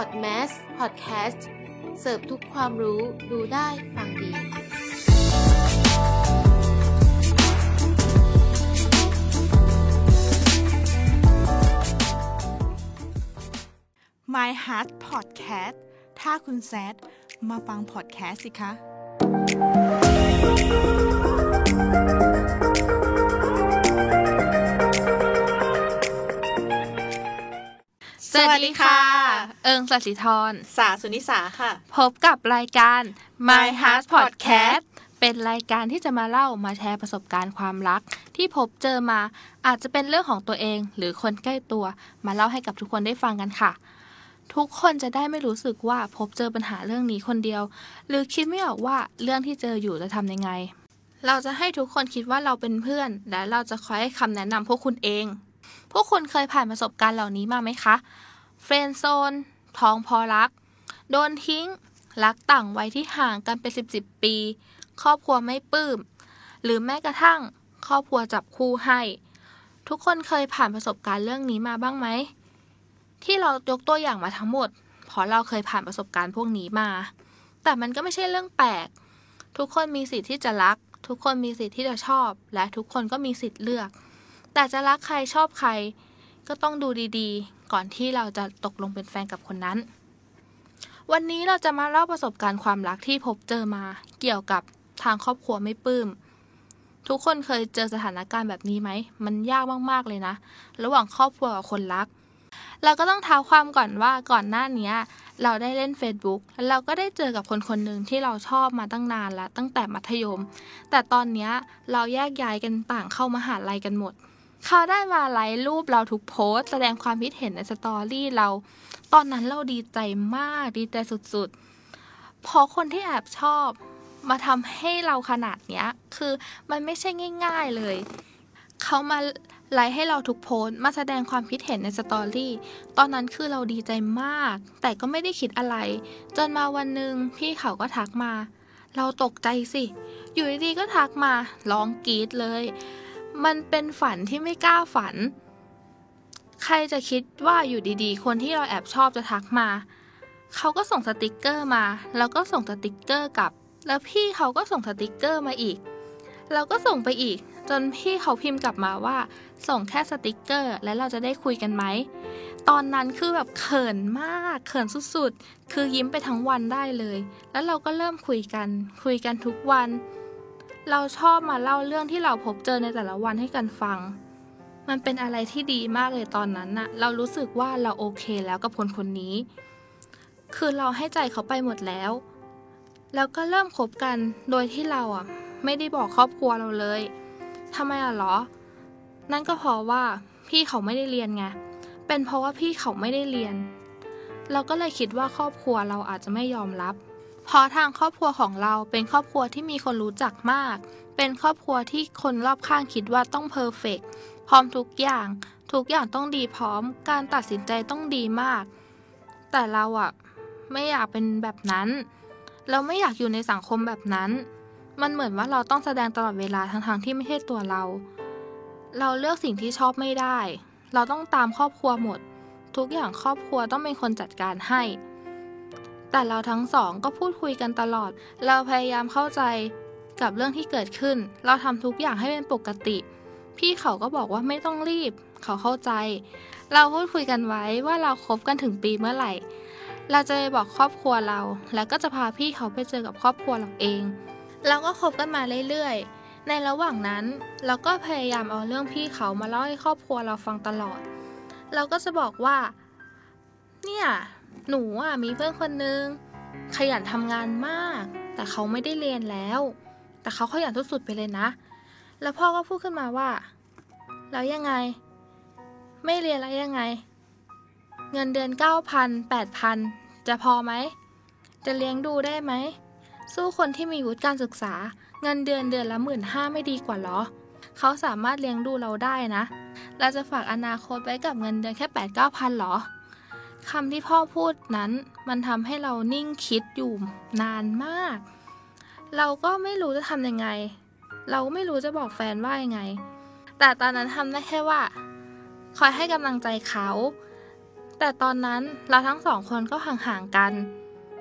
Podmas Podcast เสิร์ฟทุกความรู้ดูได้ฟังดี My Heart Podcast ถ้าคุณแซดมาฟังพอดแคสต์สิคะ วัสดีค่ะ เอิงสัสิธรสาสุนิสาค่ะ พบกับรายการ My Heart Podcast เป็นรายการที่จะมาเล่ามาแชร์ประสบการณ์ความรัก ที่พบเจอมาอาจจะเป็นเรื่องของตัวเอง หรือคนใกล้ตัว มาเล่าให้กับทุกคนได้ฟังกันค่ะ ทุกคนจะได้ไม่รู้สึกว่าพบเจอปัญหาเรื่องนี้คนเดียว หรือคิดไม่ออกว่าเรื่องที่เจออยู่จะทำยังไง เราจะให้ทุกคนคิดว่าเราเป็นเพื่อน และเราจะคอยให้คำแนะนำพวกคุณเองพวกคุณเคยผ่านประสบการณ์เหล่านี้มาไหมคะ เฟรนโซน ท้องพอรัก โดนทิ้ง รักต่างวัยที่ห่างกันเป็นสิบสิบปี ครอบครัวไม่ปลื้ม หรือแม้กระทั่ง ครอบครัวจับคู่ให้ ทุกคนเคยผ่านประสบการณ์เรื่องนี้มาบ้างไหม ที่เรายกตัวอย่างมาทั้งหมด เพราะเราเคยผ่านประสบการณ์พวกนี้มา แต่มันก็ไม่ใช่เรื่องแปลก ทุกคนมีสิทธิ์ที่จะรัก ทุกคนมีสิทธิ์ที่จะชอบ และทุกคนก็มีสิทธิ์เลือก แต่จะรักใครชอบใคร ก็ต้องดูดีๆ ก่อนที่เราจะตกลงเป็นแฟนกับคนนั้น วันนี้เราจะมาเล่าประสบการณ์ความรักที่พบเจอมาเกี่ยวกับทางครอบครัวไม่ปลื้มทุกคนเคยเจอสถานการณ์แบบนี้ไหม มันยากมากๆเลยนะ ระหว่างครอบครัวกับคนรัก เราก็ต้องเท้าความก่อนว่าก่อนหน้านี้เราได้เล่น Facebook แล้วเราก็ได้เจอกับคนคนหนึ่งที่เราชอบมาตั้งนานแล้วตั้งแต่มัธยม แต่ตอนนี้เราแยกย้ายกันต่างเข้ามาหาลัยกันหมด เขาได้มาไลค์รูปเราทุกโพสแสดงความคิดเห็นในสตอรี่เรา ตอนนั้นเราดีใจมากดีใจสุดๆ พอคนที่แอบชอบ มาทำให้เราขนาดเนี้ย คือมันไม่ใช่ง่าย ๆเลย เขามาไลค์ให้เราทุกโพสมาแสดงความคิดเห็นในสตอรี่ ตอนนั้นคือเราดีใจมาก แต่ก็ไม่ได้คิดอะไร จนมาวันหนึ่งพี่เขาก็ทักมา เราตกใจสิ อยู่ดีๆก็ทักมา ร้องกรีดเลย มันเป็นฝันที่ไม่กล้าฝัน ใครจะคิดว่าอยู่ดีๆ คนที่เราแอบชอบจะทักมา เขาก็ส่งสติกเกอร์มา แล้วก็ส่งสติกเกอร์กลับ แล้วพี่เขาก็ส่งสติกเกอร์มาอีก เราก็ส่งไปอีก จนพี่เขาพิมพ์กลับมาว่า ส่งแค่สติกเกอร์ แล้วเราจะได้คุยกันไหม ตอนนั้นคือแบบเขินมาก เขินสุดๆ คือยิ้มไปทั้งวันได้เลย แล้วเราก็เริ่มคุยกัน คุยกันทุกวัน เราชอบมาเล่าเรื่องที่เราพบเจอในแต่ละวันให้กันฟัง มันเป็นอะไรที่ดีมากเลยตอนนั้นน่ะ เรารู้สึกว่าเราโอเคแล้วกับคนคนนี้ คือเราให้ใจเขาไปหมดแล้ว แล้วก็เริ่มคบกันโดยที่เราอะ ไม่ได้บอกครอบครัวเราเลยทำไมอะหรอ นั่นก็เพราะว่าพี่เขาไม่ได้เรียนไง เป็นเพราะว่าพี่เขาไม่ได้เรียน เราก็เลยคิดว่าครอบครัวเราอาจจะไม่ยอมรับ เพราะทางครอบครัวของเราเป็นครอบครัวที่มีคนรู้จักมาก เป็นครอบครัวที่คนรอบข้างคิดว่าต้องเพอร์เฟกพร้อมทุกอย่าง ทุกอย่างต้องดีพร้อม การตัดสินใจต้องดีมาก แต่เราอะไม่อยากเป็นแบบนั้น เราไม่อยากอยู่ในสังคมแบบนั้น มันเหมือนว่าเราต้องแสดงตลอดเวลาทั้งๆที่ไม่ใช่ตัวเรา เราเลือกสิ่งที่ชอบไม่ได้ เราต้องตามครอบครัวหมด ทุกอย่างครอบครัวต้องเป็นคนจัดการให้ แต่เราทั้งสองก็พูดคุยกันตลอด เราพยายามเข้าใจกับเรื่องที่เกิดขึ้น เราทำทุกอย่างให้เป็นปกติ พี่เขาก็บอกว่าไม่ต้องรีบ เขาเข้าใจ เราพูดคุยกันไว้ว่าเราคบกันถึงปีเมื่อไหร่ เราจะไปบอกครอบครัวเรา แล้วก็จะพาพี่เขาไปเจอกับครอบครัวเราเอง เราก็คบกันมาเรื่อยๆ ในระหว่างนั้นเราก็พยายามเอาเรื่องพี่เขามาเล่าให้ครอบครัวเราฟังตลอด เราก็จะบอกว่า เนี่ย หนูอะมีเพื่อนคนนึงขยันทำงานมาก แต่เขาไม่ได้เรียนแล้ว แต่เขาขยันสุดๆไปเลยนะ แล้วพ่อก็พูดขึ้นมาว่า แล้วยังไง ไม่เรียนแล้วยังไง เงินเดือนเก้าพันแปดพันจะพอไหม จะเลี้ยงดูได้ไหม สู้คนที่มีวุฒิการศึกษา เงินเดือนเดือนละหมื่นห้าไม่ดีกว่าหรอ เขาสามารถเลี้ยงดูเราได้นะ เราจะฝากอนาคตไว้กับเงินเดือนแค่แปดเก้าพันหรอ คำที่พ่อพูดนั้น มันทำให้เรานิ่งคิดอยู่นานมาก เราก็ไม่รู้จะทำยังไง เราไม่รู้จะบอกแฟนว่ายังไง แต่ตอนนั้นทำได้แค่ว่า คอยให้กำลังใจเขา แต่ตอนนั้นเราทั้งสองคนก็ห่างๆกัน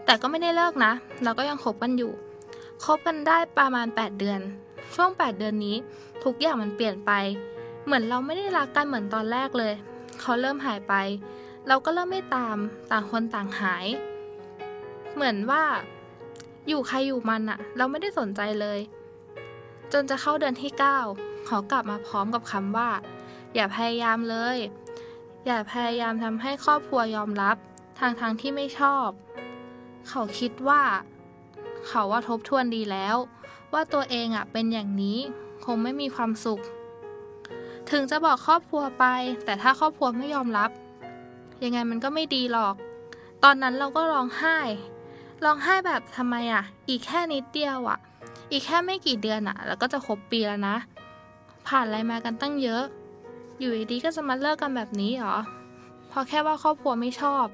แต่ก็ไม่ได้เลิกนะ เราก็ยังคบกันอยู่คบกันได้ประมาณ 8 เดือน ช่วง 8 เดือนนี้ ทุกอย่างมันเปลี่ยนไป เหมือนเราไม่ได้รักกันเหมือนตอนแรกเลย เขาเริ่มหายไป เราก็เริ่มไม่ตามต่างคนต่างหาย เหมือนว่าอยู่ใครอยู่มันอะเราไม่ได้สนใจเลย จนจะเข้าเดือนที่9เขากลับมาพร้อมกับคำว่า อย่าพยายามเลย อย่าพยายามทำให้ครอบครัวยอมรับทางทางที่ไม่ชอบ เขาคิดว่า เขาว่าทบทวนดีแล้ว ว่าตัวเองอะเป็นอย่างนี้คงไม่มีความสุข ถึงจะบอกครอบครัวไป แต่ถ้าครอบครัวไม่ยอมรับ ยังไงมันก็ไม่ดีหรอก ตอนนั้นเราก็ร้องไห้ ร้องไห้แบบทำไมอะอีกแค่นิดเดียวอะอีกแค่ไม่กี่เดือนอะแล้วก็จะครบปีแล้วนะ ผ่านอะไรมากันตั้งเยอะ อยู่ดีๆก็จะมาเลิกกันแบบนี้เหรอพราะแค่ว่าครอบครัวไม่ชอบ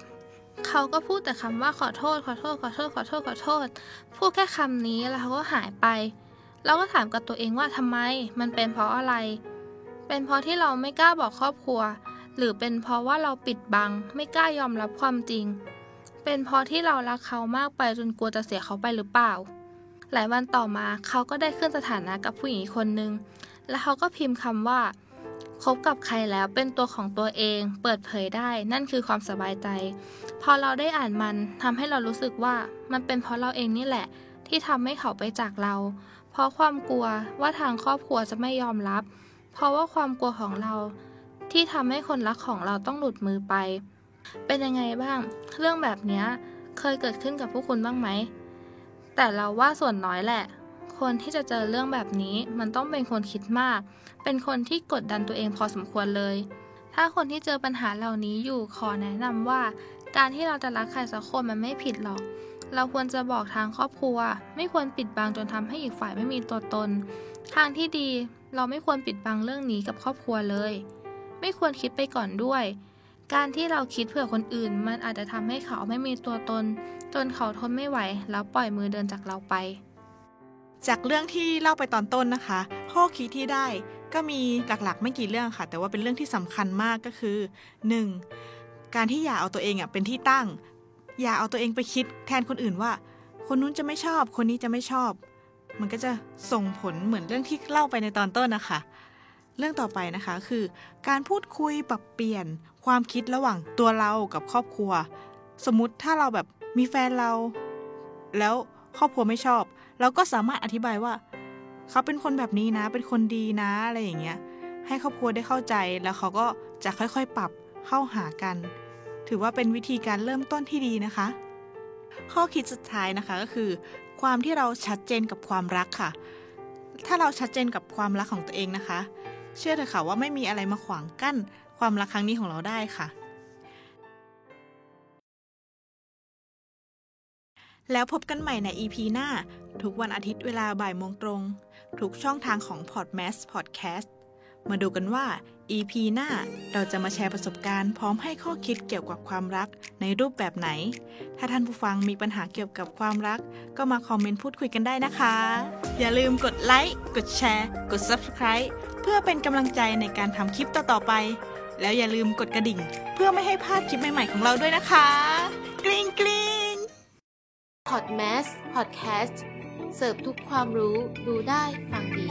เขาก็พูดแต่คำว่าขอโทษ ขอโทษ ขอโทษ ขอโทษ ขอโทษ พูดแค่คำนี้แล้วเขาก็หายไป เราก็ถามกับตัวเองว่าทำไม มันเป็นเพราะอะไร เป็นเพราะที่เราไม่กล้าบอกครอบครัว หรือเป็นเพราะว่าเราปิดบัง ไม่กล้ายอมรับความจริง เป็นเพราะที่เรารักเขามากไปจนกลัวจะเสียเขาไปหรือเปล่า หลายวันต่อมาเขาก็ได้ขึ้นสถานะกับผู้หญิงคนนึง และเขาก็พิมพ์คำว่าคบกับใครแล้วเป็นตัวของตัวเอง เปิดเผยได้นั่นคือความสบายใจ พอเราได้อ่านมันทำให้เรารู้สึกว่ามันเป็นเพราะเราเองนี่แหละ ที่ทำให้เขาไปจากเรา เพราะความกลัวว่าทางครอบครัวจะไม่ยอมรับ เพราะว่าความกลัวของเรา ที่ทำให้คนรักของเราต้องหลุดมือไป เป็นยังไงบ้าง เรื่องแบบนี้เคยเกิดขึ้นกับพวกคุณบ้างไหม แต่เราว่าส่วนน้อยแหละ คนที่จะเจอเรื่องแบบนี้มันต้องเป็นคนคิดมาก เป็นคนที่กดดันตัวเองพอสมควรเลย ถ้าคนที่เจอปัญหาเหล่านี้อยู่ขอแนะนำว่า การที่เราจะรักใครสักคนมันไม่ผิดหรอกเราควรจะบอกทางครอบครัว ไม่ควรปิดบังจนทำให้อีกฝ่ายไม่มีตัวตน ทางที่ดีเราไม่ควรปิดบังเรื่องนี้กับครอบครัวเลย ไม่ควรคิดไปก่อนด้วย การที่เราคิดเผื่อคนอื่น มันอาจจะทำให้เขาไม่มีตัวตน จนเขาทนไม่ไหว แล้วปล่อยมือเดินจากเราไป จากเรื่องที่เล่าไปตอนต้นนะคะ ข้อคิดที่ได้ก็มีหลักๆ ไม่กี่เรื่องค่ะ แต่ว่าเป็นเรื่องที่สำคัญมากก็คือ 1. การที่อย่าเอาตัวเองอะเป็นที่ตั้ง อย่าเอาตัวเองไปคิดแทนคนอื่นว่า คนนู้นจะไม่ชอบ คนนี้จะไม่ชอบ มันก็จะส่งผลเหมือนเรื่องที่เล่าไปในตอนต้นนะคะ เรื่องต่อไปนะคะคือ การพูดคุยปรับเปลี่ยนความคิดระหว่างตัวเรากับครอบครัว สมมติถ้าเราแบบมีแฟนเรา แล้วครอบครัวไม่ชอบ เราก็สามารถอธิบายว่า เขาเป็นคนแบบนี้นะ เป็นคนดีนะอะไรอย่างเงี้ยให้ครอบครัวได้เข้าใจแล้วเขาก็จะค่อยๆปรับเข้าหากัน ถือว่าเป็นวิธีการเริ่มต้นที่ดีนะคะ ข้อคิดสุดท้ายนะคะก็คือ ความที่เราชัดเจนกับความรักค่ะ ถ้าเราชัดเจนกับความรักของตัวเองนะคะ เชื่อเถอะค่ะว่าไม่มีอะไรมาขวางกั้นความรักครั้งนี้ของเราได้ค่ะ แล้วพบกันใหม่ใน EP หน้า ทุกวันอาทิตย์เวลาบ่ายโมงตรง ทุกช่องทางของ Podmas Podcast มาดูกันว่า EP หน้าเราจะมาแชร์ประสบการณ์พร้อมให้ข้อคิดเกี่ยวกับความรักในรูปแบบไหน ถ้าท่านผู้ฟังมีปัญหาเกี่ยวกับความรัก ก็มาคอมเมนต์พูดคุยกันได้นะคะ อย่าลืมกดไลค์ กดแชร์ กด Subscribe เพื่อเป็นกำลังใจในการทำคลิปต่อๆไป แล้วอย่าลืมกดกระดิ่ง เพื่อไม่ให้พลาดคลิปใหม่ๆของเราด้วยนะคะ กริ๊งกริ๊งพอดแมสพอดแคสต์เสิร์ฟทุกความรู้ดูได้ฟังดี